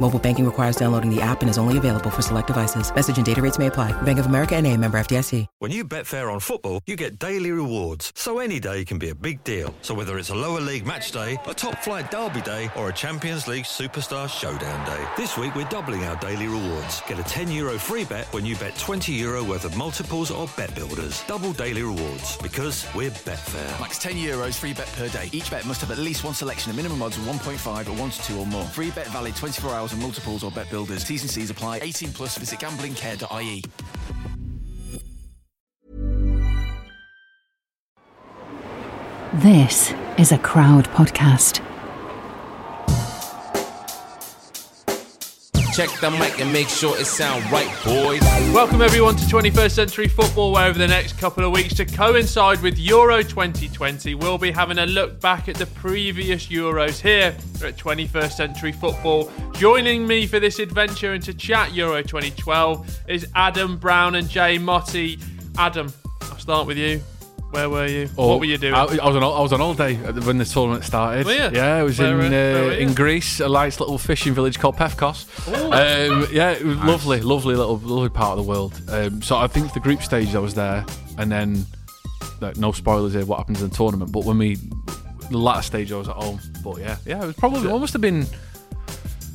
Mobile banking requires downloading the app and is only available for select devices. Message and data rates may apply. Bank of America and a member FDIC. When you bet fair on football, you get daily rewards. So any day can be a big deal. So whether it's a lower league match day, a top flight derby day, or a Champions League superstar showdown day. This week we're doubling our daily rewards. Get a 10 euro free bet when you bet 20 euro worth of multiples or bet builders. Double daily rewards because we're Betfair. Max 10 euros free bet per day. Each bet must have at least one selection of minimum odds of 1.5 or 1 to 2 or more. Free bet valid 24 hours on multiples or bet builders. T's and C's apply. 18 plus. Visit gamblingcare.ie. This is a crowd podcast. Check the mic and make sure it sound right, boys. Welcome everyone to 21st Century Football, where over the next couple of weeks, to coincide with Euro 2020, we'll be having a look back at the previous Euros here at 21st Century Football. Joining me for this adventure and to chat Euro 2012 is Adam Brown and Jay Motti. Adam, I'll start with you. Where were you? Oh, what were you doing? I, I was on I was on holiday at the- when the tournament started. Were you? Yeah, I was Where, in uh, uh, where were in Greece, a nice little fishing village called Pefkos. Um, yeah, it was lovely, lovely little lovely part of the world. Um, so I think the group stage I was there, and then like, no spoilers here what happens in the tournament. But when we the latter stage I was at home. But yeah, yeah, it was probably it must have been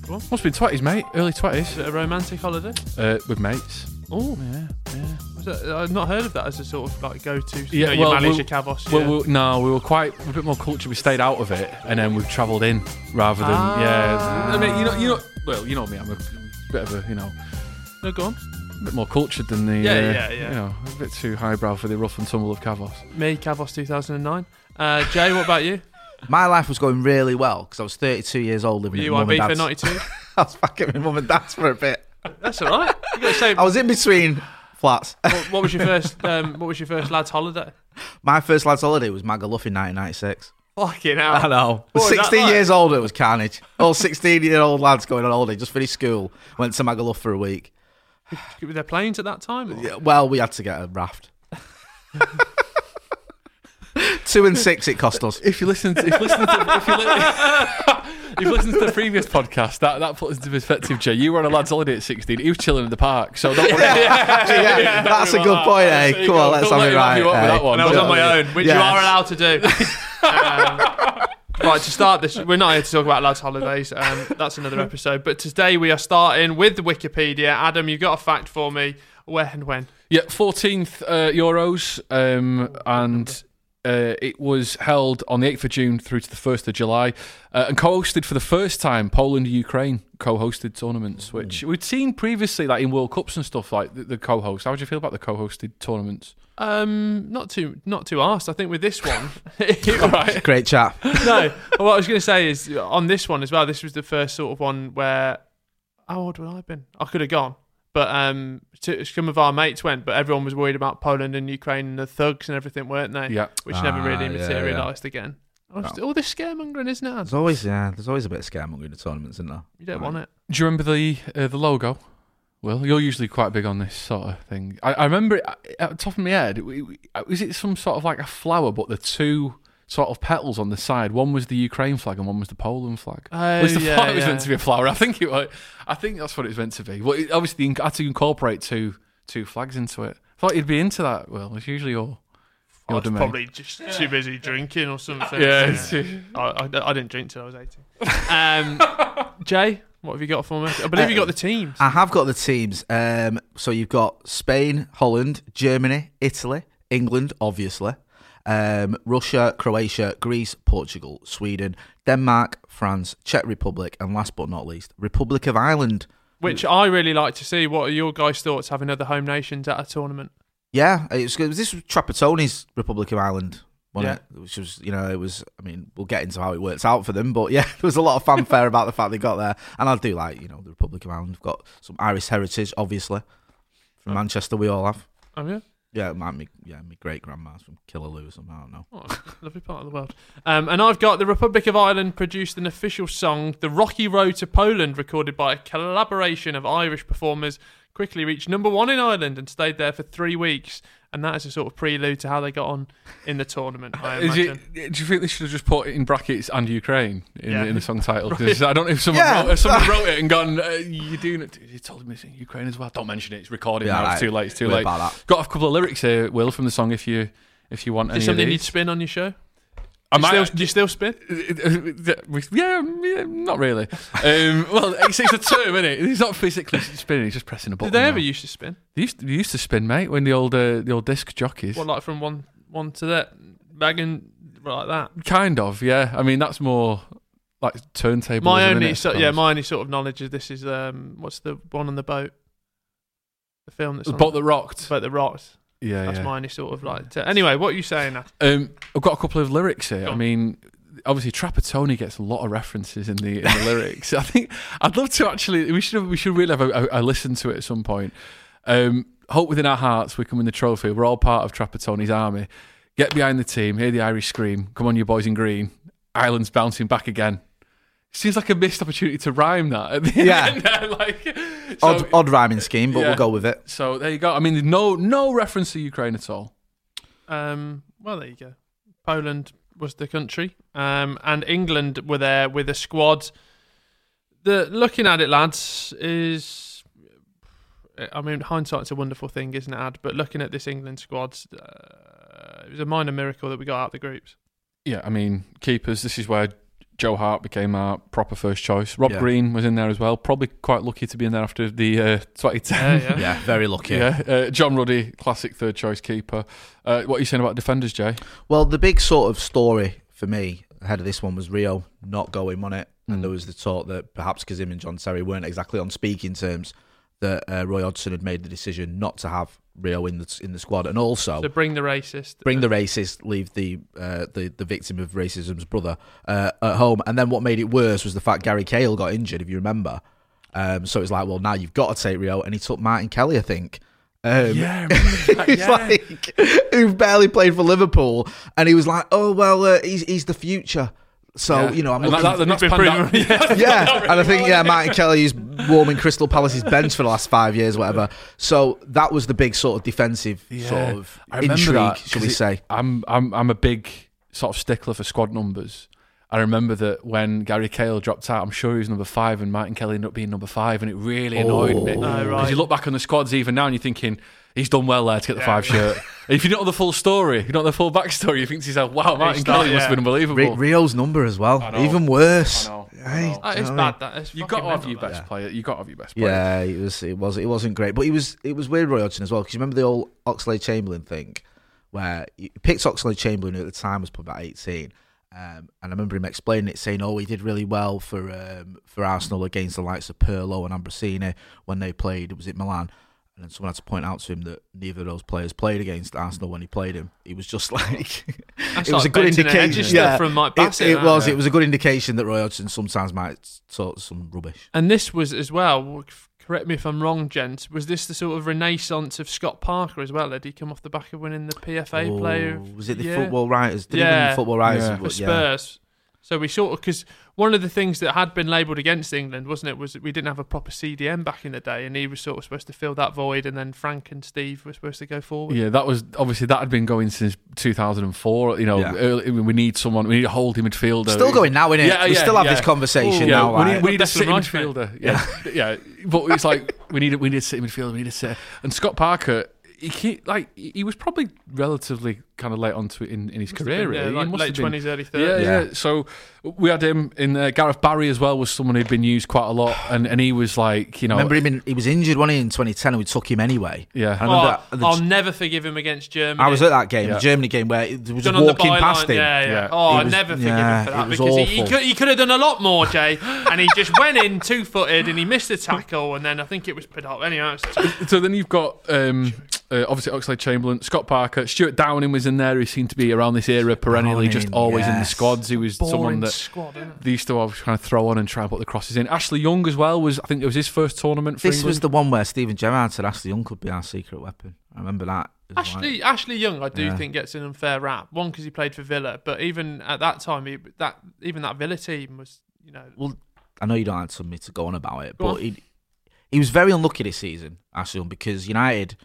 must have been twenties, mate, early twenties a romantic holiday? uh, with mates. Oh, Yeah, yeah. Was it- I've not heard of that as a sort of like go-to. Yeah, you know, well, you manage we- your Kavos. Well, yeah. we- no, we were quite a bit more cultured. We stayed out of it, and then we've travelled in rather than Ah. yeah. I mean, you know, you know, well, you know me. I'm a bit of a you know, no, go on. a bit more cultured than the Yeah, uh, yeah, yeah. You know, a bit too highbrow for the rough and tumble of Kavos. Me, Kavos 2009. Uh, Jay, what about you? My life was going really well because I was 32 years old living Were at you my on mum and FIFA dad's. 92? I was back at my mum and dad's for a bit. That's all right. You got to say. I was in between flats. what, what was your first? Um, what was your first lads' holiday? My first lads' holiday was Magaluf in 1996. Fucking hell! I know. What was 16 like? years old, it was carnage. All 16 year old lads going on holiday, just finished school, went to Magaluf for a week. Were there planes at that time? Yeah, well, we had to get a raft. Two and six it cost us. If you listen, to, if you listen to, if you, li- if you listen to the previous podcast, that that puts into perspective, Jay. You were on a lad's holiday at 16. He was chilling in the park, so don't worry. Yeah, that's a good point, eh? There you Come go. on, let's Don't have it right. you up with eh? that one. And I was on my own, which Yes. you are allowed to do. Um, right, to start this, we're not here to talk about lads' holidays. Um, that's another episode. But today we are starting with the Wikipedia. Adam, you got a fact for me. Where and when? Yeah, 14th uh, Euros, um, and uh, it was held on the 8th of June through to the 1st of July, uh, and co-hosted for the first time. Poland and Ukraine co-hosted tournaments, which we'd seen previously, like in World Cups and stuff, like the, the co-host. How would you feel about the co-hosted tournaments? Um, not too, not too asked. I think with this one, All right. Great chat. no. What I was going to say is on this one as well. This was the first sort of one where how old would I have been? I could have gone, but um, to, some of our mates went, but everyone was worried about Poland and Ukraine and the thugs and everything, weren't they? Yeah. which never Ah, really yeah, yeah. materialised again. Oh, it's- All this scaremongering, isn't it? There's always yeah, there's always a bit of scaremongering in the tournaments, isn't there? You don't want it. Do you remember the uh, the logo? Well, you're usually quite big on this sort of thing. I, I remember it, at the top of my head, it- it- was it some sort of like a flower, but the two sort of petals on the side. One was the Ukraine flag and one was the Poland flag. Oh, At least I yeah, thought it was meant to be a flower. I think it was. I think that's what it was meant to be. Well, it, obviously, you had to incorporate two two flags into it. I thought you'd be into that. Will, it's usually your I your was domain. probably just too busy drinking or something. Yeah, it's- I, I, I didn't drink till I was 18. Um, Jay, what have you got for me? I believe you got the teams. I have got the teams. Um, so you've got Spain, Holland, Germany, Italy, England, obviously, um, Russia, Croatia, Greece, Portugal, Sweden, Denmark, France, Czech Republic, and last but not least, Republic of Ireland. Which I really like to see. What are your guys' thoughts having other home nations at a tournament? Yeah, it was, this was Trapattoni's Republic of Ireland, wasn't Yeah. it? Which was, you know, it was. I mean, we'll get into how it works out for them, but yeah, there was a lot of fanfare about the fact they got there, and I do like, you know, the Republic of Ireland. We've got some Irish heritage, obviously, from Manchester. We all have. Oh, yeah. Yeah, my, yeah, my great grandma's from Killaloe or something. I don't know. Oh, lovely part of the world. Um, and I've got the Republic of Ireland produced an official song, The Rocky Road to Poland, recorded by a collaboration of Irish performers, quickly reached number one in Ireland and stayed there for three weeks. And that is a sort of prelude to how they got on in the tournament, I Is imagine. it, do you think they should have just put it in brackets and Ukraine in, Yeah. in the song title? 'Cause I don't know if someone, Yeah. wrote, if someone wrote it and gone, uh, "You're doing it." You told me it's in Ukraine as well. Don't mention it. It's recorded Yeah, now. right. It's too late. It's too Worry late. Got a couple of lyrics here, Will, from the song. If you if you want Is any something of you'd these. spin on your show? I Do you, still, do you still spin? yeah, yeah, not really. Um, well, it's, it's a term, isn't it? He's not physically spinning; he's just pressing a button. Did they ever now. used to spin? They used, to, they used to spin, mate, when the old uh, the old disc jockeys. What, like from one one to that, bagging like that? Kind of, yeah. I mean, that's more like turntable. My only, it, so, yeah, my only sort of knowledge of this is um, what's the one on the boat? The film that's The boat that rocked. boat that rocked. Yeah, That's yeah. my only sort of like. T- anyway, what are you saying? Um, I've got a couple of lyrics here. I mean, obviously Trapattoni gets a lot of references in the in the lyrics. I think I'd love to actually. We should have, we should really have a, a, a listen to it at some point. Um, hope within our hearts we can win the trophy. We're all part of Trapattoni's army. Get behind the team. Hear the Irish scream. Come on, you boys in green. Ireland's bouncing back again. Seems like a missed opportunity to rhyme that. At the Yeah. end there, like, so, Odd, odd rhyming scheme, but Yeah. we'll go with it. so there you go. I mean, no no reference to Ukraine at all. Um, well, there you go. Poland was the country, um, and England were there with a squad. The looking at it, lads, is. I mean, hindsight's a wonderful thing, isn't it, Ad? But looking at this England squad, uh, it was a minor miracle that we got out the groups. Yeah, I mean, keepers, this is where Joe Hart became our proper first choice. Rob Yeah. Green was in there as well. Probably quite lucky to be in there after the uh, 2010. Yeah, yeah. Yeah, very lucky. Yeah, uh, John Ruddy, classic third choice keeper. Uh, what are you saying about defenders, Jay? Well, the big sort of story for me ahead of this one was Rio not going on it, Mm. and there was the talk that perhaps because him and John Terry weren't exactly on speaking terms, that uh, Roy Hodgson had made the decision not to have Rio in the in the squad, and also So bring the racist. bring the racist, leave the uh, the the victim of racism's brother uh, at home. And then what made it worse was the fact Gary Cahill got injured, if you remember. Um, so it's like, well, now you've got to take Rio, and he took Martin Kelly, I think. Um, Yeah, I that, he's yeah. like who barely played for Liverpool, and he was like, oh well, uh, he's he's the future. So Yeah. you know, I'm And looking. that, that, that's Been panned out- pretty- yeah. yeah, and I think yeah, Martin Kelly is warming Crystal Palace's bench for the last five years, whatever. So that was the big sort of defensive sort of intrigue, that, shall 'cause we it- say? I'm I'm I'm a big sort of stickler for squad numbers. I remember that when Gary Cahill dropped out, I'm sure he was number five, and Martin Kelly ended up being number five, and it really annoyed me. Oh. Oh, Because right. you look back on the squads even now, and you're thinking he's done well there to get the five shirt. if you don't know the full story, you don't know the full backstory, you think to yourself, "Wow, Martin He's Kelly not- must have been unbelievable." Ri- Rio's number as well, even worse. I know, I Hey, know. That is I mean- bad. That is You got to have your that. best player. You got to have your best player. Yeah, it was it was it wasn't great, but he was it was weird Roy Hodgson as well because you remember the old Oxley Chamberlain thing where he picked Oxlade Chamberlain at the time was probably about eighteen, um, and I remember him explaining it, saying, "Oh, he did really well for um, for Arsenal against the likes of Pirlo and Ambrosini when they played. Was it Milan?" And then someone had to point out to him that neither of those players played against Arsenal when he played him. He was just like, That's it was like a good indication. Hedges stuff from Mike It- Bassett, It, that. was. It was a good indication that Roy Hodgson sometimes might talk some rubbish. And this was as well. Correct me if I'm wrong, gents. Was this the sort of renaissance of Scott Parker as well? Did he come off the back of winning the PFA Player? Oh, of was it the Year? football writers? Did he win Yeah. the football writers? Yeah. for Yeah. Spurs? So we sort of because one of the things that had been labelled against England, wasn't it, was that we didn't have a proper CDM back in the day, and he was sort of supposed to fill that void, and then Frank and Steve were supposed to go forward. Yeah, that was obviously that had been going since 2004. You know, Yeah. early, we need someone. We need a holding midfielder. Still going now, innit? Yeah, we yeah, still have yeah. this conversation Ooh, Yeah, now. we like- need, we need a Declan sitting Rice, mate. midfielder. Yeah, yeah. But it's like we need a, we need a sitting midfielder. We need a sit. And Scott Parker, he can't- like he was probably relatively kind of late onto it in, in his Must career. been, really. He like must late have been- twenties, early Yeah, thirties. yeah, Yeah. So we had him in uh, Gareth Barry as well. Was someone who'd been used quite a lot, and, and he was like, you know, Remember him? In, he was injured one in 2010, and we took him anyway. yeah. I remember Oh, the- I'll never forgive him against Germany. I was at that game, Yeah. the Germany game, where it was just walking byline, past him. Yeah, yeah. Yeah. Oh, He I was- never forgive yeah, him for that because he, he could he could have done a lot more, Jay, and he just went in two footed and he missed the tackle, and then I think it was put up. Anyway, it's So then you've got um, uh, obviously Oxlade Chamberlain, Scott Parker, Stuart Downing was in there. Who seemed to be around this era perennially, just Downing, always in the squads. He was someone that squad. Isn't it? they used to always kind of throw on and try and put the crosses in. Ashley Young as well was, I think it was his first tournament for This England. was the one where Steven Gerrard said Ashley Young could be our secret weapon. I remember that. Ashley like- Ashley Young, I do Yeah. think gets an unfair rap. One because he played for Villa, but even at that time, he, that even that Villa team was, you know, well, I know you don't answer me to go on about it, Go but on. he he was very unlucky this season, Ashley Young, because United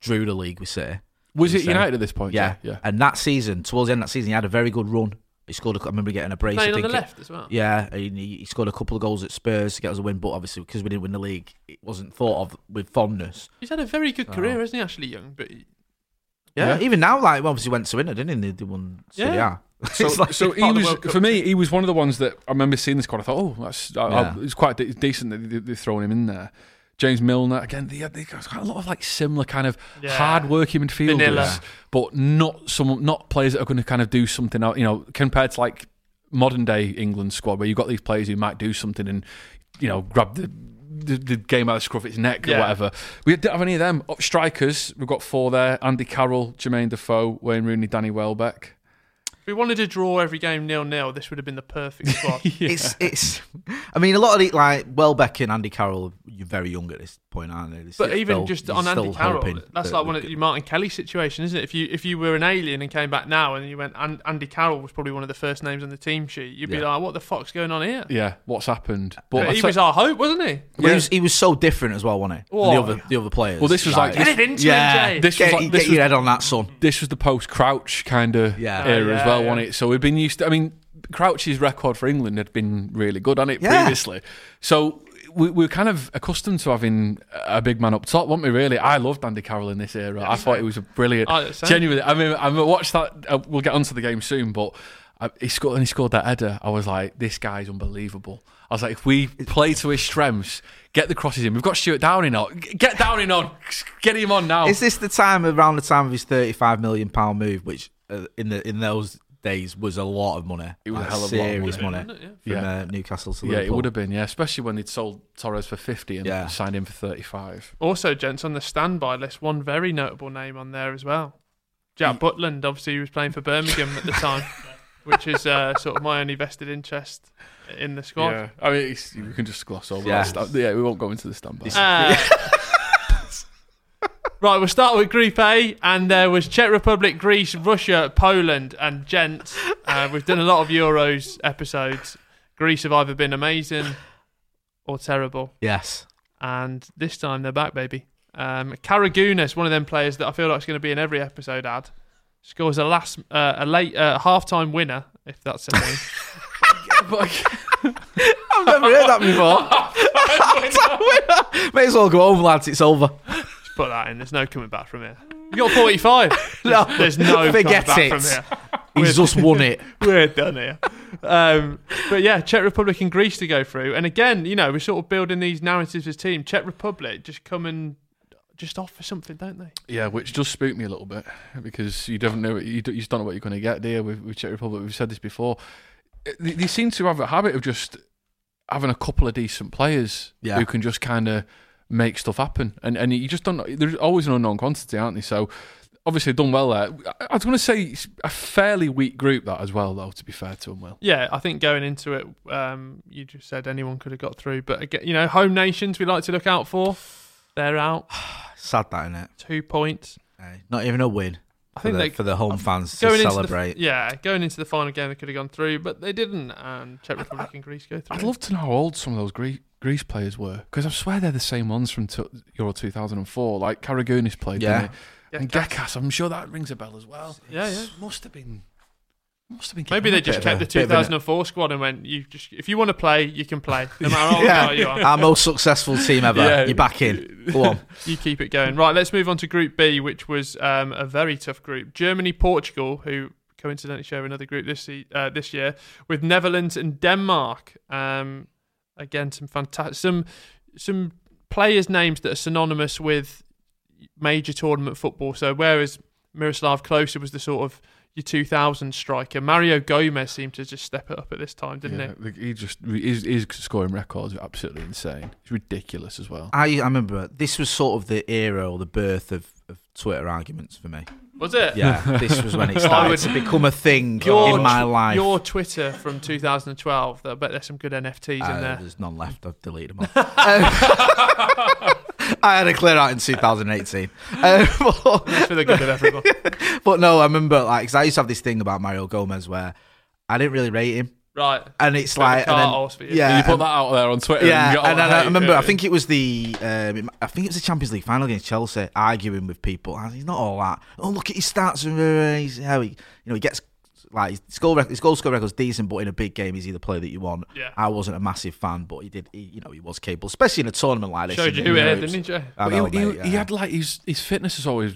drew the league. We say, was we it say. United at this point? yeah, yeah. And that season, towards the end of that season, he had a very good run. He scored. A, I remember getting a brace. Playing on the it- left as well. Yeah, he, he scored a couple of goals at Spurs to get us a win, but obviously because we didn't win the league, it wasn't thought of with fondness. He's had a very good Oh. career, hasn't he, Ashley Young? But he- Yeah, Yeah. even now, like obviously went to Inter, didn't he? They won Serie Yeah. So, like- so he part of the was for me. He was one of the ones that I remember seeing this squad. I thought, oh, that's I, I, Yeah. it's quite de- decent that they, they've thrown him in there. James Milner again. They had they got a lot of like similar kind of Yeah. hard-working midfielders, Vanilla. but not some not players that are going to kind of do something out. You know, compared to like modern day England squad where you've got these players who might do something and you know grab the. The, the game out of the scruff of its neck or whatever. We didn't have any of them. Up strikers, we've got four there: Andy Carroll, Jermaine Defoe, Wayne Rooney, Danny Welbeck. If we wanted to draw every game nil nil, this would have been the perfect squad. It's it's. I mean, a lot of the like Welbeck and Andy Carroll, you're very young at this point, aren't they? They're But even still- just on Andy Carroll, that's that like one of could- your Martin Kelly situation, isn't it? If you if you were an alien and came back now and you went, "An- Andy Carroll was probably one of the first names on the team sheet, you'd be Yeah. like, what the fuck's going on here? Yeah, what's happened? But I he was our hope, wasn't he? Well, he, was, he was so different as well, wasn't he? The other the other players. Well, this was like- Get it into yeah, him, Jay. This get, was like- get this your was- head on that, son. this was the post Crouch kind of Yeah. era Oh, as yeah, well, yeah. wasn't it? So we've been used to. I mean, Crouch's record for England had been really good on it Yeah. previously. So we, we were kind of accustomed to having a big man up top, weren't we? Really, I loved Andy Carroll in this era. I thought he was a brilliant. Oh, genuinely, I mean, I watched that. Uh, we'll get onto the game soon, but. I, he scored and he scored that header. I was like, this guy's unbelievable. I was like, if we play to his strengths, get the crosses in. We've got Stuart Downing on. Get Downing on. Get him on now. Is this the time around the time of his thirty-five million pound move, which uh, in the in those days was a lot of money? It was a hell of a lot of money. money, Wouldn't from Yeah. uh, Newcastle to Liverpool. Yeah, it would have been, yeah, especially when they'd sold Torres for 50 and Yeah. signed him for 35. Also, gents, on the standby list, one very notable name on there as well. Jack Butland, obviously, he was playing for Birmingham at the time, which is uh, sort of my only vested interest in the squad. Yeah, I mean, we can just gloss over Yeah. that. Stand, yeah, we won't go into the standby. Uh, right, we'll start with Group A, and there was Czech Republic, Greece, Russia, Poland, and gents. Uh, we've done a lot of Euros episodes. Greece have either been amazing or terrible, Yes. and this time they're back, baby. Um, Karagounis, one of them players that I feel like is going to be in every episode. Ad scores a last, uh, a late uh, half-time winner, if that's a name. I've never heard that before. May as well go home, lads. It's over. Just put that in. There's no coming back from here. You got 45. No, There's no forget coming back it. from here. He's just won it. We're done here. Um, but yeah, Czech Republic and Greece to go through. And again, you know, we're sort of building these narratives as team. Czech Republic just come and just offer something, don't they? Yeah, which does spook me a little bit because you don't know you, you just don't know what you're going to get, do you? With, with Czech Republic, we've said this before. They, they seem to have a habit of just having a couple of decent players Yeah. who can just kind of make stuff happen, and and you just don't. There's always an unknown quantity, aren't they? So obviously done well there. I, I was going to say it's a fairly weak group that as well, though. To be fair to them, well, Yeah, I think going into it, um, you just said anyone could have got through. But again, you know, home nations we like to look out for. They're out. Sad that, innit? Two points. Hey, not even a win. I think for the, they for the home fans to going into celebrate. the yeah going into the final game they could have gone through, but they didn't. And Czech Republic and Greece go through. I'd love to know how old some of those Greece, Greece players were because I swear they're the same ones from t- Euro 2004. Like Karagounis played, Yeah. didn't he? and Gekas. Gekas. I'm sure that rings a bell as well. Yeah, yeah. Must have been. Must have been. Maybe they just kept the bit of 2004 squad and went, "You just if you want to play, you can play, no matter how Yeah. you are." Our most successful team ever. Yeah. You're back in. Go on. you keep it going. Right, let's move on to Group B, which was um, a very tough group. Germany, Portugal, who coincidentally share another group this uh, this year, with Netherlands and Denmark. Um, again, some fantastic some some players' names that are synonymous with major tournament football. So whereas Miroslav Klose was the sort of your 2000 striker, Mario Gomez seemed to just step it up at this time, didn't Yeah, he? he just his, his scoring records are absolutely insane. It's ridiculous as well. I, I remember this was sort of the era or the birth of, of Twitter arguments for me. Was it? Yeah, this was when it started would- to become a thing Your in my life. Your Twitter from 2012. I bet there's some good NFTs Uh, in there. There's none left. I've deleted them all. Um, I had a clear out in 2018. Um, That's for the good of everyone. but no, I remember like 'cause I used to have this thing about Mario Gomez where I didn't really rate him, Right. and it's Bit of a like, and cart then- horse for you. yeah, you put and- that out there on Twitter. yeah, and, you got all and then I hate, remember. I think it was the, um, I think it was the Champions League final against Chelsea, arguing with people. And he's not all that. Oh, look at his stats and uh, he's, how he, you know, he gets like his goal, rec- his goal score record's decent, but in a big game, he's the player that you want. Yeah. I wasn't a massive fan, but he did, he, you know, he was capable, especially in a tournament like this. Showed you who the it is, didn't he, Jay? I But he, he- mate, he had like his his fitness is always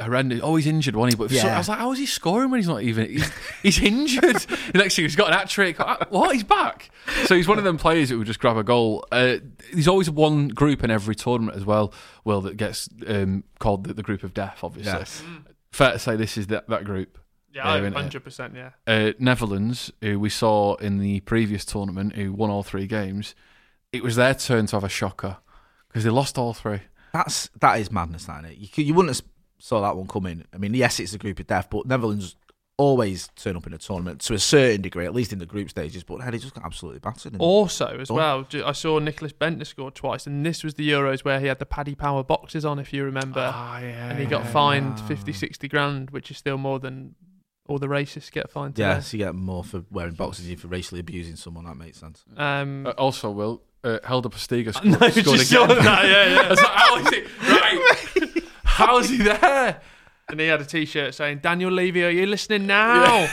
horrendous. Always injured, wasn't he? But so- I was like, how is he scoring when he's not even? He's, he's injured. the next thing he's got an hat trick. Uh, What? He's back. So he's one of them players that would just grab a goal. Uh, there's always one group in every tournament as well. Well, that gets um, called the, the group of death. Obviously, Yes. fair to say this is that that group. Yeah, there, innit? 100%. Yeah. uh, Netherlands, who we saw in the previous tournament, who won all three games, it was their turn to have a shocker because they lost all three. That's that is madness, that, isn't it? You, you wouldn't have saw that one coming. I mean, yes, it's a group of death, but Netherlands always turn up in a tournament to a certain degree, at least in the group stages. But hey, they just got absolutely battered. and- Also, as Go well, I saw Nicklas Bendtner scored twice, and this was the Euros where he had the Paddy Power boxes on, if you remember. Ah, yeah, and he got fined 50, 60 grand, which is still more than all the racists get fined today. Yes, you get more for wearing boxes than for racially abusing someone. That makes sense. Um, Uh, also, Will uh, Helder Postiga scored, no, scored just again. saw that, yeah, yeah. I was like, how is? Right. How is he there? and he had a T-shirt saying, "Daniel Levy, are you listening now?"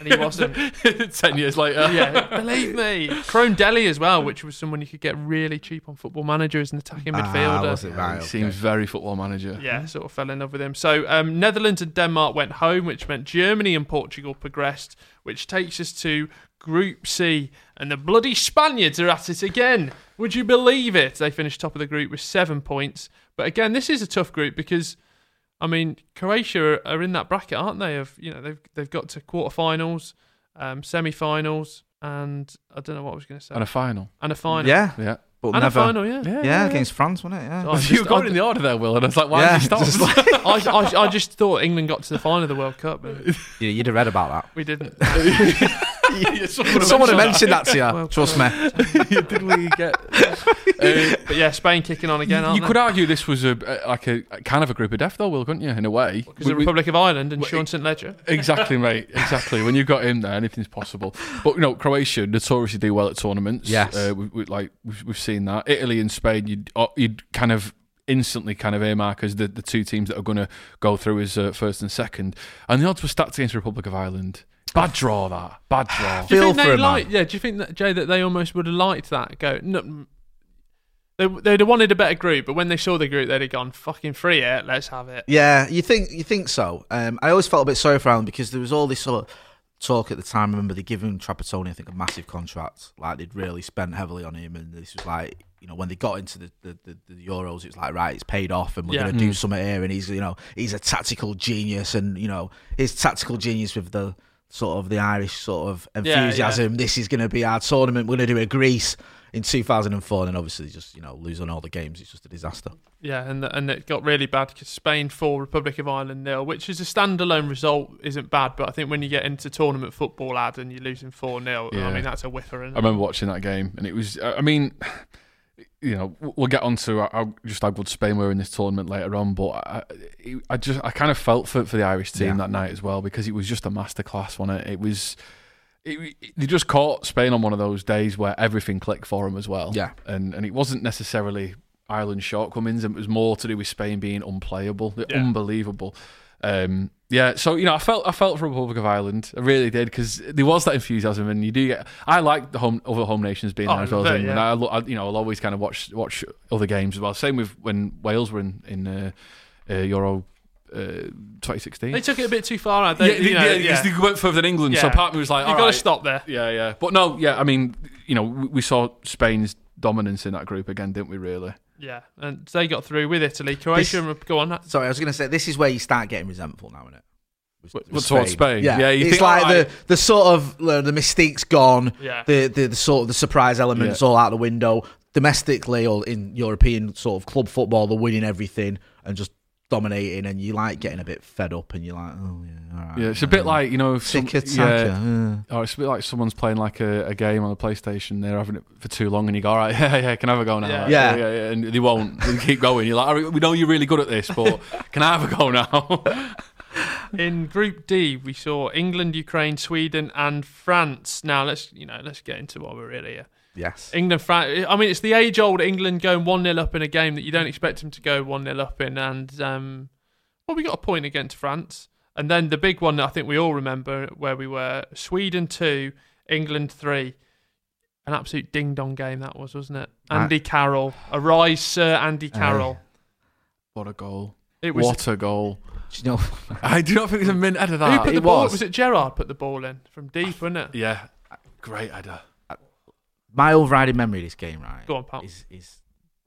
And he wasn't. Ten years later. yeah, believe me. Krohn-Dehli as well, which was someone you could get really cheap on Football Manager as an attacking Ah, midfielder. was it right? He okay. seems very football manager. Yeah, sort of fell in love with him. So um, Netherlands and Denmark went home, which meant Germany and Portugal progressed, which takes us to Group C. And the bloody Spaniards are at it again. Would you believe it? They finished top of the group with seven points. But again, this is a tough group because, I mean, Croatia are, are in that bracket, aren't they? Of you know they've they've got to quarterfinals, um, semi-finals, and I don't know what I was going to say, And a final. and a final. Yeah, Yeah. but and never. a final. Yeah. Yeah, against France, wasn't it? Yeah. So I you just- were going I- in the order there, Will, and I was like, why yeah, did you stop? just like- I, I, I just thought England got to the final of the World Cup, but yeah, you'd have read about that. we didn't. That. Someone Someone had mentioned that to you. Well, trust me. Did we get? Uh, But yeah, Spain kicking on again, you aren't could argue this was a, a like a, a kind of a group of death, though, Will, couldn't you? In a way, Because the We- we- Republic of Ireland and Sean St Ledger. Exactly, mate. Exactly. when you've got him there, anything's possible. But you know, Croatia notoriously do well at tournaments. Yes. uh, we, we, like we've, we've seen that. Italy and Spain, you'd uh, you'd kind of instantly kind of earmark as the, the two teams that are going to go through as uh, first and second. And the odds were stacked against the Republic of Ireland. Bad draw, that bad draw. Do you Feel think for they him, like? man. Yeah. Do you think that Jay that they almost would have liked that? Go. No, they they'd have wanted a better group, but when they saw the group, they'd have gone fucking free it. Let's have it. Yeah, you think you think so. Um, I always felt a bit sorry for Alan because there was all this sort of talk at the time. I remember they given Trapattoni, I think, a massive contract. Like they'd really spent heavily on him, and this was like, you know, when they got into the, the, the, the Euros, it was like, right, it's paid off, and we're Yeah. going to do something here. And he's, you know, he's a tactical genius, and you know, his tactical genius with the sort of the Irish sort of Yeah, yeah. enthusiasm. This is going to be our tournament. We're going to do a Greece. In 2004, and then obviously just you know losing all the games, it's just a disaster. Yeah, and and it got really bad because Spain four, Republic of Ireland nil, which is a standalone result, isn't bad. But I think when you get into tournament football, lad, and you're losing four 0 I mean that's a whiffer. Isn't I remember watching that game, and it was. uh, I mean, you know, we'll get on to how, just how good Spain were in this tournament later on. But I, I just I kind of felt for for the Irish team Yeah. that night as well because it was just a masterclass, wasn't it? It was. It, it- they just caught Spain on one of those days where everything clicked for them as well. Yeah. and and it wasn't necessarily Ireland's shortcomings; it was more to do with Spain being unplayable, Yeah. unbelievable. Um, yeah, so you know, I felt I felt for Republic of Ireland, I really did, because there was that enthusiasm, and you do get. I like the home other home nations being Oh, there as well as yeah. I, I, you know, I'll always kind of watch watch other games as well. Same with when Wales were in in uh, uh, Euro uh, 2016. They took it a bit too far. They, yeah, you know, yeah, yeah. because they went further than England. So Yeah. part of me was like, You've got to right. stop there. Yeah, yeah, but no, yeah. I mean, you know, we, we saw Spain's dominance in that group again, didn't we? Really? Yeah, and they got through with Italy. Croatia, go on. Sorry, I was going to say this is where you start getting resentful now, isn't it? With- with towards Spain? Yeah, Yeah, you it's think, like alright. the the sort of uh, the mystique's gone. Yeah. The, the the sort of the surprise elements Yeah. all out the window. Domestically or in European sort of club football, they're winning everything and just dominating, and you like getting a bit fed up, and you're like, oh yeah, all right. Yeah, it's a bit like you know, if some, Tiki yeah, taka. or oh, it's a bit like someone's playing like a, a game on the PlayStation. They're having it for too long, and you go, "All right, yeah, yeah, can I have a go now?" Yeah. Yeah. yeah, yeah, and they won't. They keep going. You're like, "All right, "We know you're really good at this, but can I have a go now?" In Group D, we saw England, Ukraine, Sweden, and France. Now let's you know let's get into what we're really here. Yes. England, France. I mean, it's the age-old England going one 0 up in a game that you don't expect them to go one 0 up in, and um, well, we got a point against France, and then the big one that I think we all remember where we were: Sweden two, England three. An absolute ding dong game that was, wasn't it? I- Andy Carroll, arise, Sir Andy Carroll. what a goal! It was what a goal! Do you know, I do not think there's a minute out of who that. put the it ball? was. Was it Gerrard put the ball in from deep, wasn't it? yeah, great header. My overriding memory of this game, right? Go on, pal. Is, is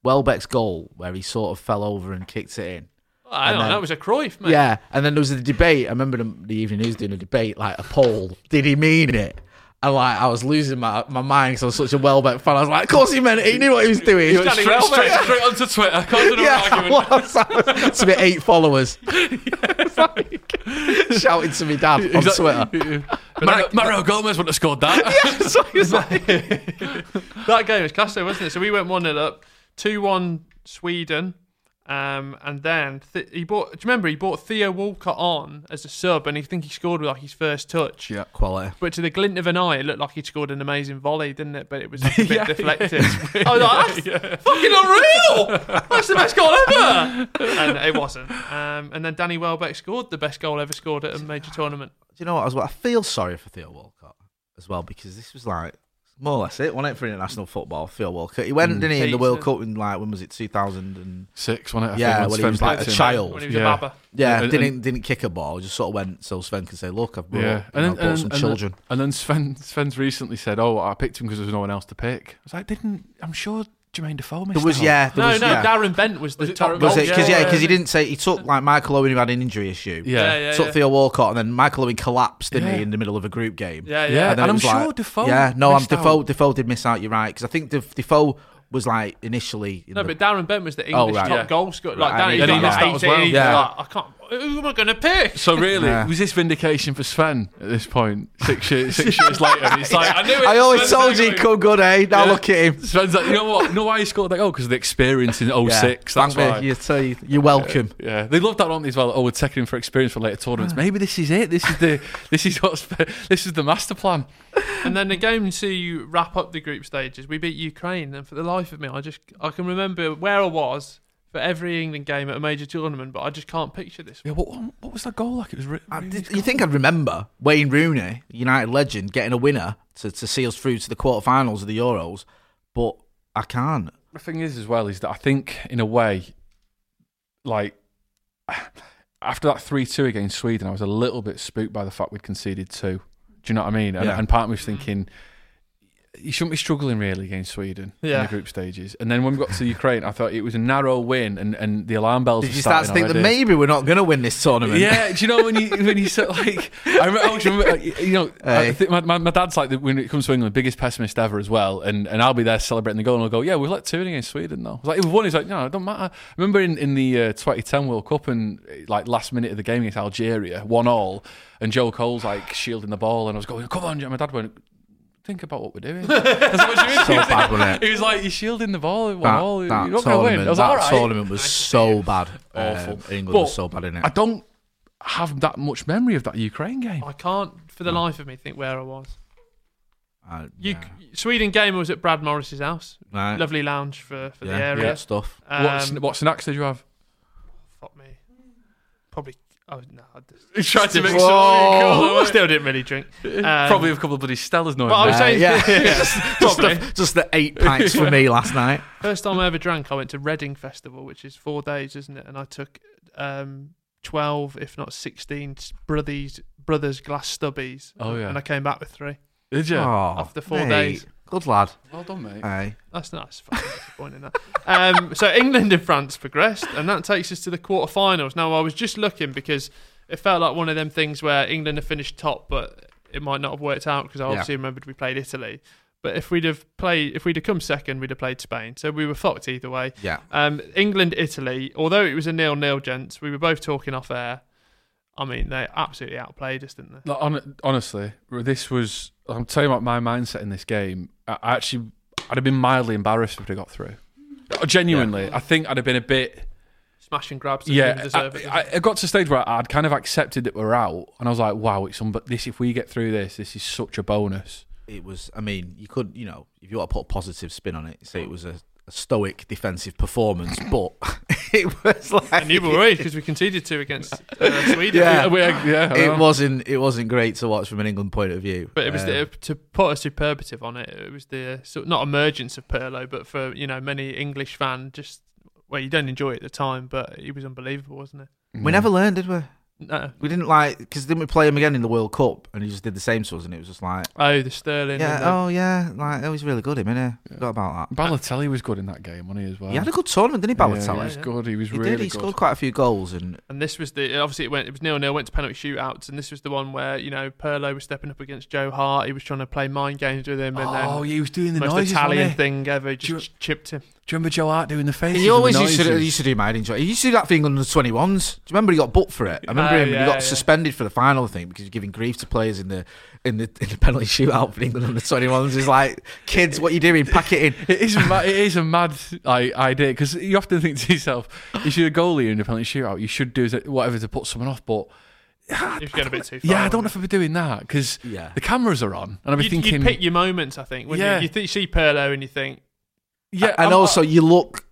Welbeck's goal where he sort of fell over and kicked it in. I don't know. That was a Cruyff, mate. Yeah, and then there was a debate. I remember the, the evening news doing a debate, like a poll. Did he mean it? And like I was losing my, my mind because I was such a Welbeck fan. I was like, of course he meant it. He knew what he was doing. He went straight, Welbeck. straight, straight onto Twitter. Causing an yeah, argument. I was. Was to be eight followers. Shouting to me dad on He's Twitter. like- Mario, Mario Gomez wouldn't have scored that. so like, that game was class, though, wasn't it? So we went one 0 up, two one Sweden, um, and then th- he bought. Do you remember he bought Theo Walcott on as a sub, and he think he scored with like his first touch. Yeah. quality. But to the glint of an eye, it looked like he'd scored an amazing volley, didn't it? But it was like a bit Yeah, deflected. I was like, that's fucking unreal! That's the best goal ever! and it wasn't. Um, and then Danny Welbeck scored the best goal ever scored at a major tournament. Do you know what? As well, I feel sorry for Theo Walcott as well because this was like more or less it, wasn't it, for international football? Theo Walcott. He went, mm. didn't he, in the World. Cup in like when was it, two thousand and Six, wasn't it? I Yeah, think, when he was like a him. child. When he was Yeah. a babba. yeah, And- didn't and- didn't kick a ball. Just sort of went so Sven can say, "Look, I've brought, Yeah, you know, brought some and children." Then, and then Sven Sven's recently said, "Oh, I picked him because there was no one else to pick." I was like, "Didn't I'm sure Jermaine Defoe missed there was out. yeah, there No, was, no, yeah. Darren Bent was the it top goal. Was it because yeah, yeah, because he didn't say he took like Michael Owen who had an injury issue. Yeah, Yeah, yeah, took yeah. Theo Walcott and then Michael Owen collapsed, didn't Yeah. he, in the middle of a group game? Yeah, Yeah, yeah. and I'm was sure like- Defoe Yeah, no, I'm missed Defoe. out. Defoe did miss out. You're right because I think Def- Defoe was like initially. In No, the, but Darren Bent was the Oh, English right. top Yeah. goal scorer. Like, Right, Danny, and he he got missed out as well. Yeah. like, I can't. Who am I going to pick? So really, Yeah. was this vindication for Sven at this point? Six years, six years later, and it's like I knew it. I always Sven's told you like- he'd come good, eh? Now Yeah. look at him. Sven's like, you know what? You know why he scored that goal? Because of the experience in 06. Thank That's why. me. You say you're welcome. Yeah, they love that, don't they? As well. Oh, we're taking him for experience for later tournaments. Maybe this is it. This is the this is what's this is the master plan. And then the game to wrap up the group stages, we beat Ukraine, and for the life of me, I just I can remember where I was for every England game at a major tournament, but I just can't picture this. Yeah, what what was that goal like? It was. Re- I really did- you think I'd remember Wayne Rooney, United legend, getting a winner to, to see us through to the quarterfinals of the Euros, but I can't. the thing is, as well, is that I think in a way, like after that three two against Sweden, I was a little bit spooked by the fact we'd conceded two. Do you know what I mean? And, Yeah. and part of me was thinking. You shouldn't be struggling really against Sweden in the group stages. And then when we got to Ukraine, I thought it was a narrow win, and, and the alarm bells. Did you start to starting think that maybe we're not going to win this tournament? Yeah, do you know when you when you sort of like I remember, I remember like, you know I think my, my, my dad's like the, when it comes to England, biggest pessimist ever as well, and and I'll be there celebrating the goal and I'll go, yeah, we've let two in against Sweden though. I was like, if we won, he's like, no, it don't matter. I remember in in the uh, 2010 World Cup and like last minute of the game against Algeria, one all, and Joe Cole's like shielding the ball, and I was going, come on, Joe. My dad went. Think about what we're doing. That's what you mean. So bad, wasn't it? He was like, "You're shielding the ball. One That, that You're not going to tournament, win." I was that like, "All right." tournament was so bad. Awful. Um, England But was so bad in it. I don't have that much memory of that Ukraine game. I can't, for the life of me, think where I was. Uh, You, yeah. Sweden game was at Brad Morris's house. Right. Lovely lounge for, for yeah, the area. yeah, stuff. Um, what, what snacks did you have? fuck me. Probably. Oh no! I just, He tried to still- make something cool. Still didn't really drink. Um, Probably a couple of bloody Stellas. No, But I was saying, yeah. yeah, just, probably. the, just the eight pints for me last night. First time I ever drank, I went to Reading Festival, which is four days, isn't it? And I took um, twelve, if not sixteen, brothers brothers glass stubbies. Oh, yeah. and I came back with three. did you? Oh, After four mate. days. Good lad. Well done, mate. Hey. That's nice. Fucking disappointing that. Um, so England and France progressed, and that takes us to the quarterfinals. Now I was just looking because it felt like one of them things where England have finished top, but it might not have worked out because I Yeah. obviously remembered we played Italy. But if we'd have played, if we'd have come second, we'd have played Spain. So we were fucked either way. Yeah. Um, England, Italy. Although it was a nil-nil, gents, we were both talking off air. I mean, they absolutely outplayed us, didn't they? Like, hon- honestly, this was. I'm telling you about my mindset in this game. I I actually, I'd have been mildly embarrassed if they got through. Uh, genuinely, I think I'd have been a bit. Smash and grabs. Yeah, even deserve it, I. I, I got to a stage where I'd kind of accepted that we're out, and I was like, "Wow, it's un- but this. If we get through this, this is such a bonus." It was. I mean, you could, you know, if you want to put a positive spin on it, say it was a, a stoic defensive performance, but it was like and you were right because we conceded two against uh, Sweden. Yeah. we, yeah, it wasn't. It wasn't great to watch from an England point of view. But it was Um, the, to put a superlative on it. It was the sort not emergence of Pirlo, but for you know many English fan, just well, you don't enjoy it at the time, but he was unbelievable, wasn't it? we never learned, did we? No. We didn't like because didn't we play him again in the World Cup and he just did the same to us and it was just like Oh, the Sterling. yeah the- oh yeah like oh he's really good him innit? Forgot about that. Balotelli was good in that game, wasn't he as well? He had a good tournament, didn't he, Yeah, Balotelli? he was good. He was He really did. He good. scored quite a few goals and And this was the obviously it went it was nil nil went to penalty shootouts and this was the one where you know Pirlo was stepping up against Joe Hart. He was trying to play mind games with him, and oh, then he was doing the most noises. Italian thing ever Do you- just chipped him. Do you remember Joe Hart doing the face? he always used to, do, noises? he used to do mind enjoy. He used to do that thing under the twenty ones. Do you remember he got booked for it? I remember Oh, him. yeah, he got yeah. suspended for the final thing because he was giving grief to players in the in the in the penalty shootout for England under twenty ones. He's like, kids, what are you doing? Pack it in. It is a mad, it is a mad like, idea because you often think to yourself, if you're a goalie in a penalty shootout, you should do whatever to put someone off. But If you get a bit too far. yeah, I don't know if I'd be doing that because Yeah. the cameras are on, and I'd be? You'd, thinking, you'd pick your moments. I think Yeah. you, you, think, you see Pirlo and you think yeah, and I'm- also you look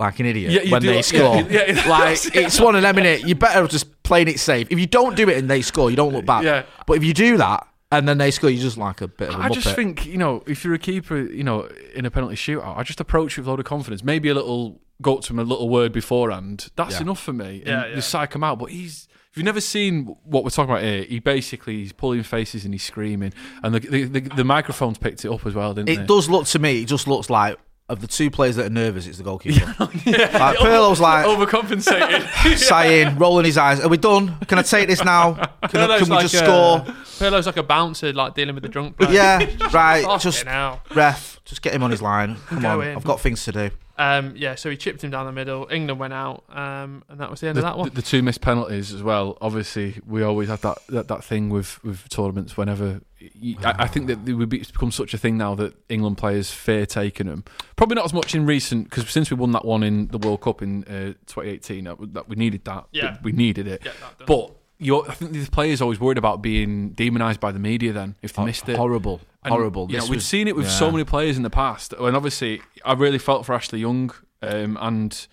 like an idiot Yeah, when do they look- score. yeah, yeah. like it's one of them, innit? You better just playing it safe. If you don't do it and they score, you don't look bad. Yeah. But if you do that and then they score, you're just like a bit of a I just muppet. think you know if you're a keeper, you know, in a penalty shootout, I just approach with a load of confidence. Maybe a little go up to him a little word beforehand. That's Yeah. enough for me. Yeah, and yeah. Just psych him out. But he's if you've never seen what we're talking about here, he basically he's pulling faces and he's screaming, and the the, the, the microphones picked it up as well, didn't they? it does look to me. It just looks like of the two players that are nervous, it's the goalkeeper. Like Pirlo's like overcompensating. sighing, rolling his eyes. Are we done? Can I take this now? Can, I- Pirlo's can we like just a- score? Pirlo's like a bouncer, like dealing with the drunk player. Yeah, right. Fucking just hell. ref, just get him on his line. Come Go on, in. I've got things to do. Um, yeah, so he chipped him down the middle. England went out, um, and that was the end of that one. The, the two missed penalties as well. Obviously, we always have that, that, that thing with, with tournaments. Whenever you, I, I think that it would be, it's become such a thing now that England players fear taking them. Probably not as much in recent because since we won that one in the World Cup in uh, 2018, that, that we needed that. Yeah. we needed it. Get that done. But you're, I think these players always worried about being demonised by the media. Then if they missed it, Horrible, And, horrible. You know, we've was- seen it with yeah. so many players in the past, and obviously, I really felt for Ashley Young um, and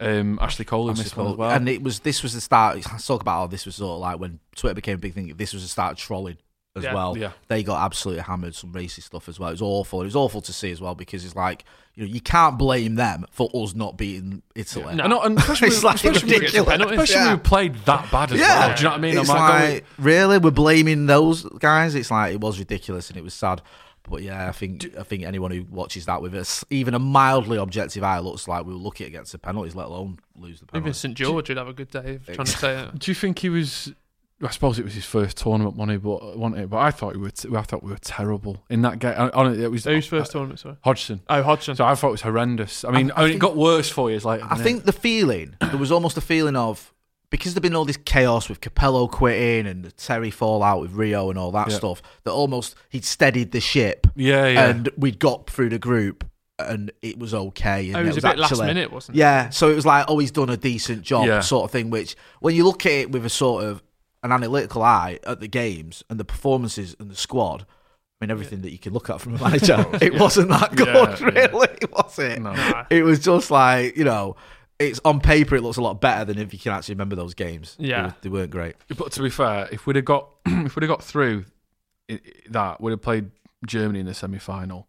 um, Ashley Cole in Ashley this one Cole. as well. And it was this was the start. Let's talk about how this was sort of like when Twitter became a big thing. This was the start of trolling as Yeah. well. Yeah. They got absolutely hammered, some racist stuff as well. It was awful. It was awful to see as well because it's like you know you can't blame them for us not beating Italy. No. And, and especially, It's like especially, when- ridiculous. especially Yeah. when we played that bad as Yeah, well. Do you know what I mean? It's I'm like, going- really, we're blaming those guys. It's like it was ridiculous and it was sad. But yeah, I think I think anyone who watches that with us, even a mildly objective eye, looks like we were lucky to get to penalties, let alone lose the Even penalties. St George would have a good day of trying to say it. do you think he was? I suppose it was his first tournament money, but uh, wasn't it? But I thought we were. T- I thought we were terrible in that game. I- I- It was Whose uh, first tournament? Sorry. Hodgson. Oh, Hodgson. So I thought it was horrendous. I mean, I I mean, it got worse for you. It's like I think the feeling there was almost a feeling of because there'd been all this chaos with Capello quitting and the Terry fallout with Rio and all that Yeah. stuff, that almost he'd steadied the ship. Yeah, yeah. And we'd got through the group and it was okay. And Oh, it was a bit last minute, wasn't it? Yeah, so it was like, oh, he's done a decent job, Yeah. sort of thing. Which, when you look at it with a sort of an analytical eye at the games and the performances and the squad, I mean, everything that you can look at from a manager, it wasn't that good, Yeah, yeah. really, was it? No. Nah. It was just like you know, it's on paper it looks a lot better than if you can actually remember those games. They Yeah. were- they, weren't great. But to be fair, if we'd have got if we'd have got through i- i- that, we'd have played Germany in the semi final.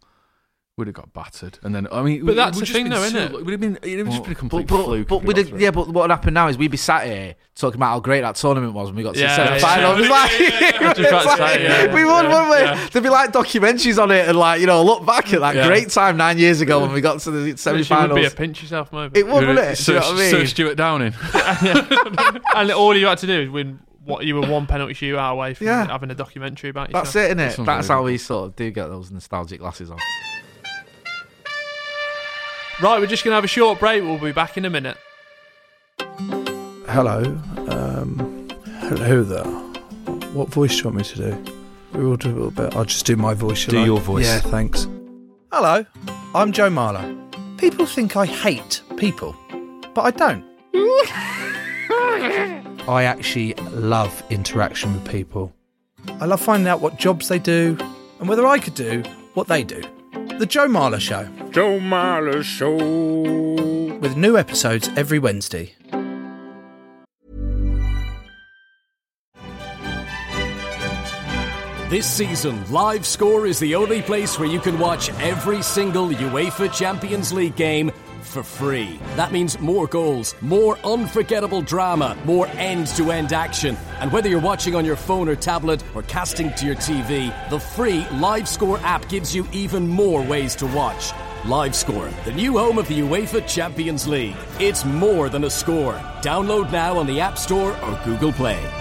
We'd have got battered, and then I mean, But it that's the thing though, so- innit? It would have been it would have just been a complete but, fluke. But, we'd have- yeah, but what would happen now is we'd be sat here talking about how great that tournament was when we got to Yeah, the semi yeah. final. It like, Yeah, yeah, yeah. I was just about to it's like- say, yeah. we would, Yeah, wouldn't we? yeah. There'd be like documentaries on it and like you know look back at that Yeah. great time nine years ago when we got to the semi Which would be a pinch yourself moment. It would, wouldn't it? Do you know what I mean? Sir Stewart Downing. and all you had to do is win. What you were one penalty shootout away from Yeah. having a documentary about yourself. That's it, isn't it? That's how we sort of do get those nostalgic glasses on. Right, we're just gonna have a short break. We'll be back in a minute. Hello. Um, hello there. What voice do you want me to do? We will do a little bit. I'll just do my voice. shall Do I? your voice. Yeah, thanks. Hello. I'm Joe Marler. People think I hate people, but I don't. I actually love interaction with people. I love finding out what jobs they do and whether I could do what they do. The Joe Marler Show. Joe Marler Show. With new episodes every Wednesday. This season, Live Score is the only place where you can watch every single UEFA Champions League game for free. That means more goals, more unforgettable drama, more end to end action. And whether you're watching on your phone or tablet or casting to your TV, the free LiveScore app gives you even more ways to watch. LiveScore, the new home of the UEFA Champions League. It's more than a score. Download now on the App Store or Google Play.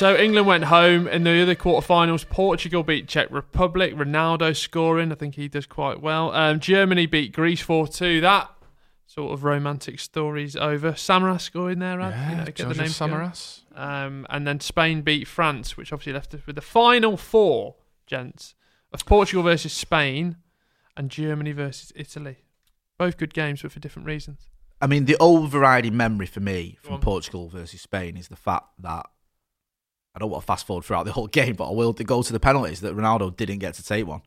So England went home in the other quarterfinals. Portugal beat Czech Republic. Ronaldo scoring. I think he does quite well. Um, Germany beat Greece 4-2. That sort of romantic story's over. Samaras scoring there, Rad. Yeah, you know, get the going. Samaras. Um, and then Spain beat France, which obviously left us with the final four, gents, of Portugal versus Spain and Germany versus Italy. Both good games, but for different reasons. I mean, the overriding memory for me from. Portugal versus Spain is the fact that I don't want to fast forward throughout the whole game, but I will go to the penalties that Ronaldo didn't get to take one.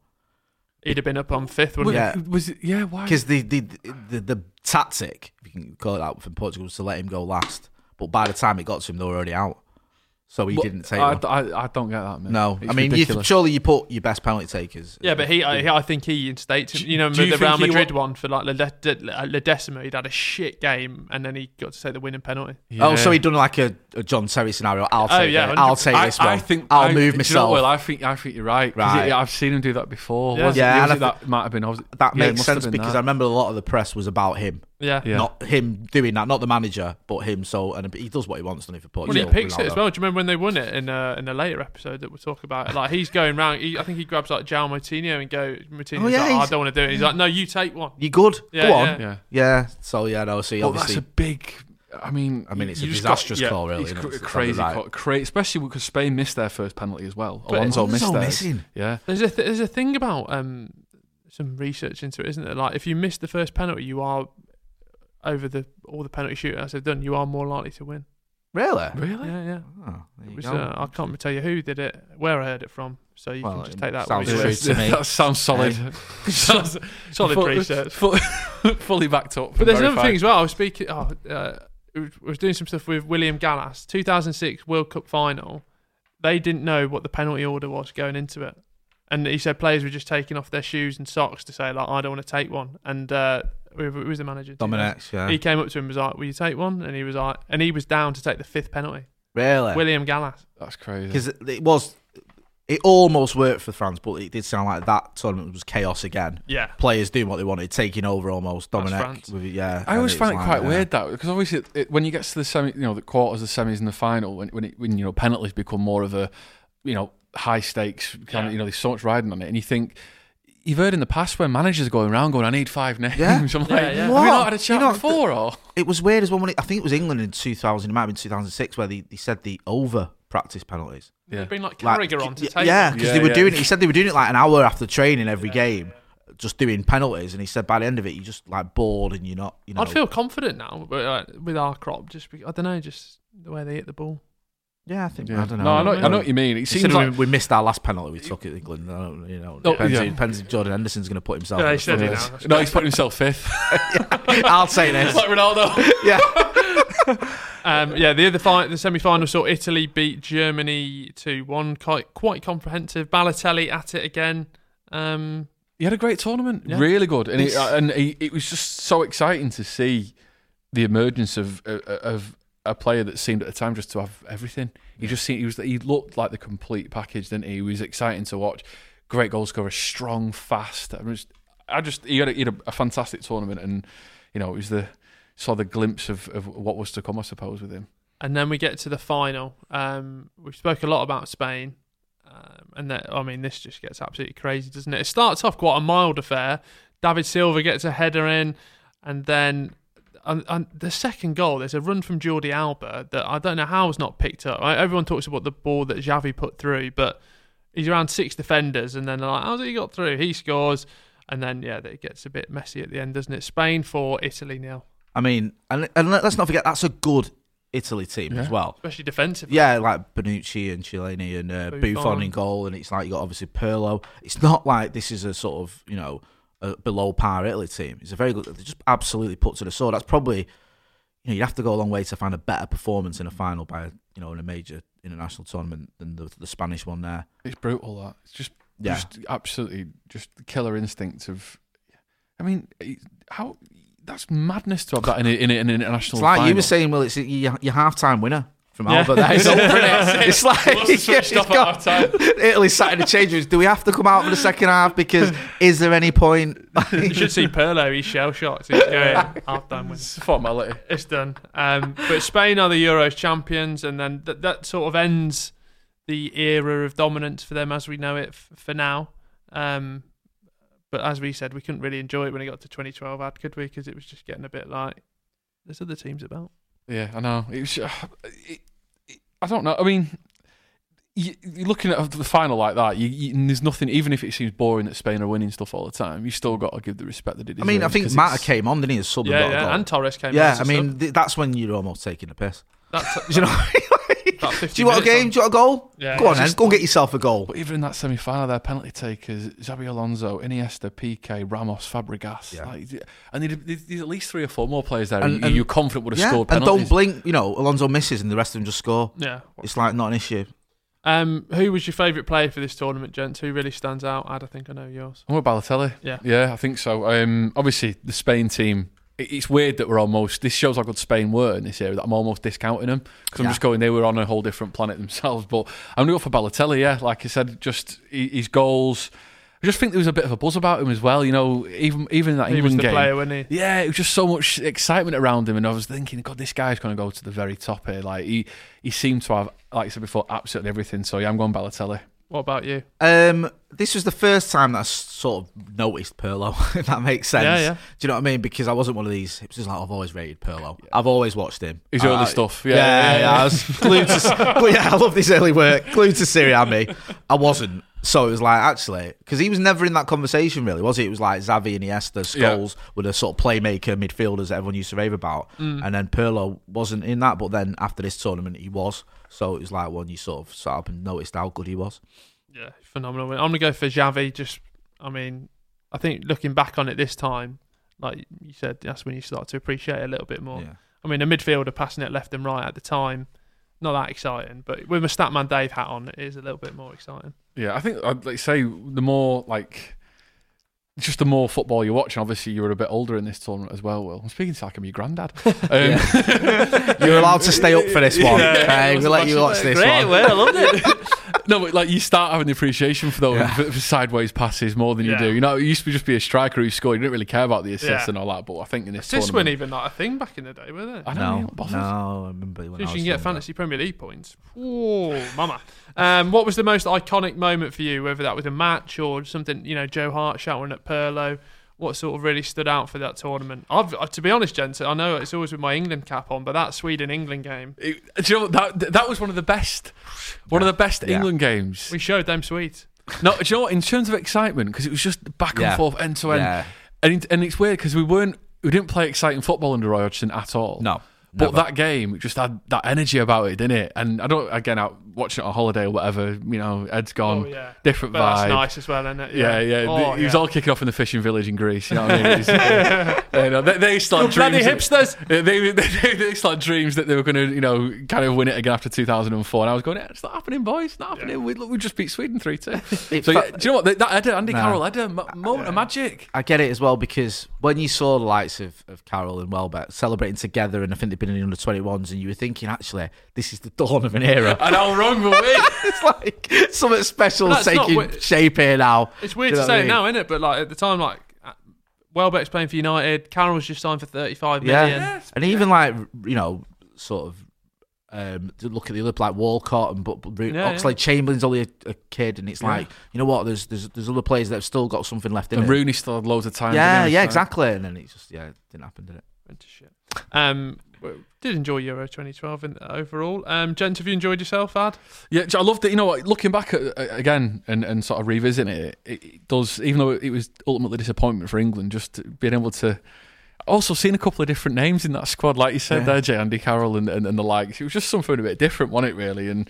He'd have been up on fifth, wouldn't Yeah. he? Was it? Yeah. Why? Because the, the, the, the tactic, if you can call it that, from Portugal was to let him go last. But by the time it got to him, they were already out. So he But didn't take I, one. I, I don't get that, man. no, It's I mean, you, ridiculous. surely you put your best penalty takers. Yeah, but he, I, I think he instates him. You know, do you the Real think he Madrid wa- one for like uh, Ledesma, he'd had a shit game and then he got to take the winning penalty. Oh, so Yeah. he done like a, a John Terry scenario. I'll Oh, take yeah, it. I'll 100%. take I, this one. I think I'll I, move do you know myself. what, Will, I think I think you're right. 'cause Right. it- I've seen him do that before. Yeah. Was it- Yeah, was and it I that might have been. Was that yeah, it makes must have sense been because that. I remember a lot of the press was about him. Yeah. Yeah. Not him doing that, not the manager, but him. So and he does what he wants, doesn't he, for Well, he picks it as well. Do you remember when they won it in a, in a later episode that we'll talk about? Like he's going round. He, I think he grabs like João Moutinho and go. Moutinho's Oh, yeah, like, oh, I don't want to do it. He's like, no, you take one. You good? Yeah, Go on. yeah. Yeah. Yeah. So yeah, no. See, Well, that's obviously, a big. I mean, I mean, it's a disastrous got, yeah, call, really, It's isn't cr- It's crazy, right. call, cra- especially because Spain missed their first penalty as well. But- Alonso, Alonso missed theirs. missing. Yeah, There's a th- there's a thing about um some research into it, isn't there? Like if you miss the first penalty, you are over the all the penalty shootouts they've done. You are more likely to win. really. really. Yeah, yeah. Oh, there you was, go. uh, I can't tell you who did it, where I heard it from. So you Well, can just take that. sounds true to me. that sounds solid. Sounds- solid Full- research. full- fully backed up. But there's another verified. thing as well. I was speaking. Oh, uh, I was doing some stuff with William Gallas, 2006 World Cup final. They didn't know what the penalty order was going into it, and he said players were just taking off their shoes and socks to say like, I don't want to take one. And uh, who who was the manager? Domenech, yeah. He came up to him and was like, "Will you take one?" And he was like, and he was down to take the fifth penalty. Really? William Gallas. That's crazy. Because it, it was, it almost worked for France, but it did sound like that tournament was chaos again. Yeah. Players doing what they wanted, taking over almost. Dominic, France. with it, yeah. I always find it's it like, quite yeah. weird that because obviously it, it, when you get to the semi, you know, the quarters, the semis, and the final, when when, it, when you know penalties become more of a, you know, high stakes kind Yeah. of, you know, there's so much riding on it, and you think. You've heard in the past when managers are going around going, "I need five names." Yeah. I'm Yeah, like, yeah. have we What? not had a chat You know, before? Or It was weird as well when it, I think it was England in 2000, it might have been 2006, where they, they said the over practice penalties. Yeah. Yeah. Bring like Like, Carragher on to take. Yeah, because Yeah, they were yeah. doing it. He said they were doing it like an hour after training every game, just doing penalties. And he said by the end of it, you're just like bored and you're not, you know. I'd feel confident now but, uh, with our crop. Just be, I don't know, just the way they hit the ball. Yeah, I think. Yeah. I don't know. No, I know, I know what you mean. It seems like we, we missed our last penalty we took at England. I don't, you know, Oh, depends, yeah. depends if Jordan Henderson's going to put himself. Yeah, in he the said it now. no, he's putting himself fifth, I'll say this. like Ronaldo. yeah. Um, yeah, the other fi- the semi final saw Italy beat Germany two one. Quite quite comprehensive. Balotelli at it again. Um, He had a great tournament, Yeah. really good, and it, and he, it was just so exciting to see the emergence of of, of a player that seemed at the time just to have everything. He just seemed he was he looked like the complete package, didn't he? He was exciting to watch. Great goal scorer, strong, fast. I just, I just he had, a, he had a, a fantastic tournament, and you know it was the saw the glimpse of, of what was to come, I suppose, with him. and then we get to the final. Um, we spoke a lot about Spain, um, and that I mean this just gets absolutely crazy, doesn't it? It starts off quite a mild affair. David Silva gets a header in, and then and, and the second goal, there's a run from Jordi Alba that I don't know how was not picked up. Everyone talks about the ball that Xavi put through, but he's around six defenders, and then they're like, "How's he got through?" He scores, and then yeah, it gets a bit messy at the end, doesn't it? Spain for Italy nil, I mean, and, and let- let's not forget that's a good Italy team as well. especially defensively. Yeah, like Bonucci and Chiellini and uh, Buffon. Buffon in goal, and it's like you got obviously Pirlo. It's not like this is a sort of you know a below par Italy team. It's a very good. They just absolutely put to the sword. That's probably you know you'd have to go a long way to find a better performance in a final by you know in a major international tournament than the, the Spanish one there. It's brutal. That it's just, Yeah. just absolutely just the killer instinct of. I mean, how that's madness to have that in, a, in, a, in an international. It's like you were saying. Well, it's your, your half time winner. From Yeah. There. It's over, innit? It's like Must have switched it's got- Italy sat in the change rooms. Do we have to come out for the second half? Because is there any point? you should see Pirlo. He's shell shocked. He's going half time win. It's formality. It's done. Um, but Spain are the Euros champions, and then th- that sort of ends the era of dominance for them as we know it f- for now. Um, but as we said, we couldn't really enjoy it when it got to 2012, ad could we? Because it was just getting a bit like there's other teams about. Yeah, I know. It was. Uh, it, it, I don't know. I mean, you, you're looking at the final like that. You, you, there's nothing. Even if it seems boring that Spain are winning stuff all the time, you still got to give the respect that it I mean, I think Mata came on, didn't he? As sub and Yeah, got a yeah, and Torres came. on Yeah, I mean, th- that's when you're almost taking the piss. That's, Do you know? What I mean? about 50 Do you want a game? on. Do you want a goal? Yeah, Go on it's then. just- Go and get yourself a goal. But even in that semi final, their penalty takers, Xabi Alonso, Iniesta, Piqué, Ramos, Fabregas. Yeah. Like, and there's there's at least three or four more players there And- and, and- you're confident would have Yeah, scored and don't blink. You know, Alonso misses and the rest of them just score. Yeah. It's like not an issue. Um, who was your favourite player for this tournament, gents? Who really stands out? Ad, I think I know yours. I'm with Balotelli. Yeah. Yeah, I think so. Um, obviously, the Spain team. It- It's weird that we're almost. This shows how good Spain were in this area. That I'm almost discounting them because I'm Yeah. just going. They were on a whole different planet themselves. But I'm going to go for Balotelli. Yeah, like I said, just his goals. I just think there was a bit of a buzz about him as well. You know, even even in that He was England the game. player, wasn't he? Yeah, it was just so much excitement around him, and I was thinking, God, this guy's going to go to the very top here. Like he, he seemed to have, like I said before, absolutely everything. So yeah, I'm going Balotelli. What about you? Um, this was the first time that I sort of noticed Pirlo. If that makes sense. Yeah, yeah. Do you know what I mean? Because I wasn't one of these. It was just like I've always rated Pirlo. I've always watched him. His early I- stuff. Yeah, Yeah, yeah, yeah, yeah. I was glued to. yeah, I love this early work. Glued to Serie A, me. I wasn't. So it was like actually because he was never in that conversation really, was he? It was like Xavi and Iniesta, Yeah. Scholes were the sort of playmaker midfielders that everyone used to rave about, mm. and then Pirlo wasn't in that. But then after this tournament, he was. So it was like when you sort of sat up and noticed how good he was. Yeah, phenomenal. I'm gonna go for Xavi. Just, I mean, I think looking back on it this time, like you said, that's when you start to appreciate it a little bit more. Yeah. I mean, a midfielder passing it left and right at the time, not that exciting. But with my Statman Dave hat on, it is a little bit more exciting. Yeah, I think I'd like say the more like just the more football you're watching. Obviously, you were a bit older in this tournament as well. Will I'm speaking to like I'm your granddad. Um, You're allowed to stay up for this one. Yeah. okay? we'll let you watch this Great, one. well, I loved it. no, but like you start having the appreciation for those Yeah. for, for sideways passes more than you Yeah. do. You know, it used to just be a striker who scored. You didn't really care about the assists Yeah. and all that. But I think in this Assists tournament, weren't even like a thing back in the day, were they? I don't No, know. bothered. no, I remember when I was you can get younger. fantasy Premier League points. Oh, mama. Um, what was the most iconic moment for you, whether that was a match or something, you know, Joe Hart shouting at Pirlo? What sort of really stood out for that tournament? I've, uh, to be honest, gents, I know it's always with my England cap on, but that Sweden England game, It- do you know what? that that was one of the best, one of the best Yeah. England games. we showed them Swedes. No, do you know what? In terms of excitement, because it was just back and Yeah. forth, end to end, and it- and it's weird because we weren't we didn't play exciting football under Roy Hodgson at all. No, But never. that game just had that energy about it, didn't it? And I don't again out watching it on holiday or whatever. You know, Ed's gone, Oh, yeah. different But vibe. that's nice as well, isn't it? Yeah, yeah. Oh, he was yeah. all kicking off in the fishing village in Greece. You know what I mean? Was, uh, you know, they, they still had You bloody dreams. that- hipsters. They, they, they, they still had dreams that they were going to, you know, kind of win it again after 2004. And I was going, yeah, it's not happening, boys. It's not happening. We, we just beat Sweden 3 2. So, It yeah, do you know what? That header, Andy Nah. Carroll header, mo- moment of magic. I get it as well because when you saw the likes of, of Carroll and Welbeck celebrating together, and I think they've been in the under 21s, and you were thinking, actually, this is the dawn of an era. And how wrong were we? it's like something special But that's not taking wi- shape here now. It's weird Do you to say what I it mean? now, isn't it? But like at the time, like uh, Welbeck's playing for United, Carroll was just signed for 35 Yeah, million. and even like you know, sort of. Um, to look at the other like Walcott and but, but Yeah, Oxlade yeah. Chamberlain's only a, a kid, and it's Yeah. like you know what? There's there's there's other players that have still got something left in And it. Rooney still had loads of time. yeah, yeah, So- exactly. And then it just yeah, it didn't happen, did it? Went to shit. Um, well, did enjoy Euro 2012 in, overall. Um, gents, have you enjoyed yourself, Ad? Yeah, I loved it. You know what? Looking back at, uh, again and, and sort of revisiting it, it, it does. Even though it was ultimately disappointment for England, just being able to also seeing a couple of different names in that squad, like you said Yeah. there, Jay Andy Carroll and, and, and the likes. It was just something a bit different, wasn't it? Really, and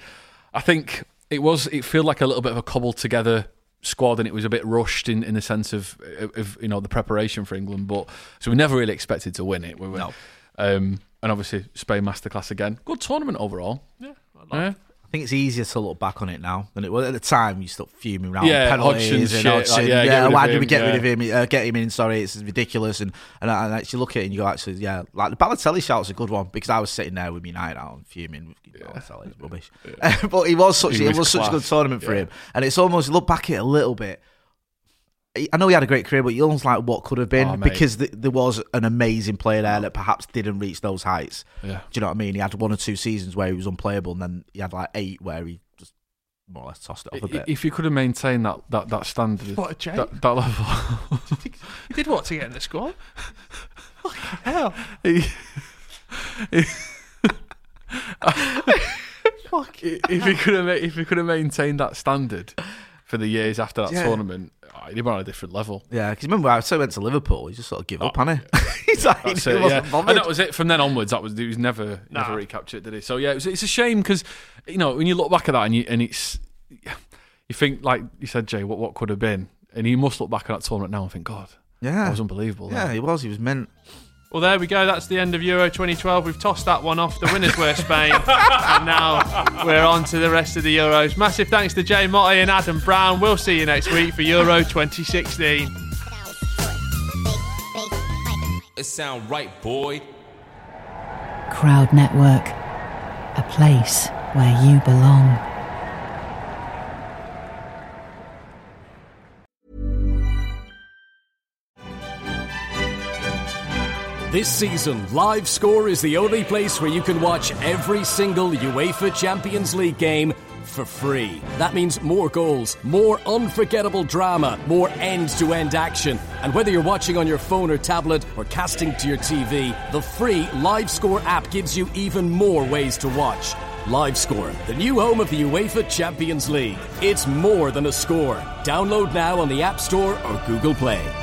I think it was. It felt like a little bit of a cobbled together squad, and it was a bit rushed in, in the sense of, of you know the preparation for England. But so we never really expected to win it. We were, No. um, and obviously Spain masterclass again. Good tournament overall. Yeah, I like Yeah. I think it's easier to look back on it now than it was at the time. You start fuming around Yeah, penalties Hodgson's and shit, Hodgson. like, yeah, yeah, get rid of why did we get yeah. rid of him? Uh, get him in. Sorry, it's ridiculous. And and and actually look at it and you go, actually, yeah, like the Balotelli shout's a good one because I was sitting there with my night out and fuming. Balotelli's rubbish, but he was such He it was was such a good class. tournament for him. And it's almost look back at it a little bit. I know he had a great career, but you almost like what could have been Oh, because th- there was an amazing player there that perhaps didn't reach those heights. Yeah. Do you know what I mean? He had one or two seasons where he was unplayable, and then he had like eight where he just more or less tossed it off a bit. If you could have maintained that that, that standard, What a Jay. that, that level, You did what to get in the squad? Fucking hell. if you could have if you could have maintained that standard for the years after that Yeah. tournament, uh, oh, you'd on a different level. Yeah, because remember I so went to Liverpool, he just sort of give oh, up, hadn't he? He's like, That's he it, wasn't yeah. bothered. And that was it. From then onwards, that was he was never Nah. never recaptured, did he? So yeah, it was, it's a shame because you know when you look back at that and you and it's you think like you said, Jay, what what could have been, and you must look back at that tournament now and think, God, yeah, that was unbelievable. Yeah, that. he was. He was meant. Well, there we go. That's the end of Euro 2012. We've tossed that one off. The winners were Spain. and now we're on to the rest of the Euros. Massive thanks to Jay Motty and Adam Brown. We'll see you next week for Euro 2016. It sound right, boy. Crowd Network, a place where you belong. This season, Live Score is the only place where you can watch every single UEFA Champions League game for free. That means more goals, more unforgettable drama, more end to end action. And whether you're watching on your phone or tablet or casting to your TV, the free Live Score app gives you even more ways to watch. Live Score, the new home of the UEFA Champions League. It's more than a score. Download now on the App Store or Google Play.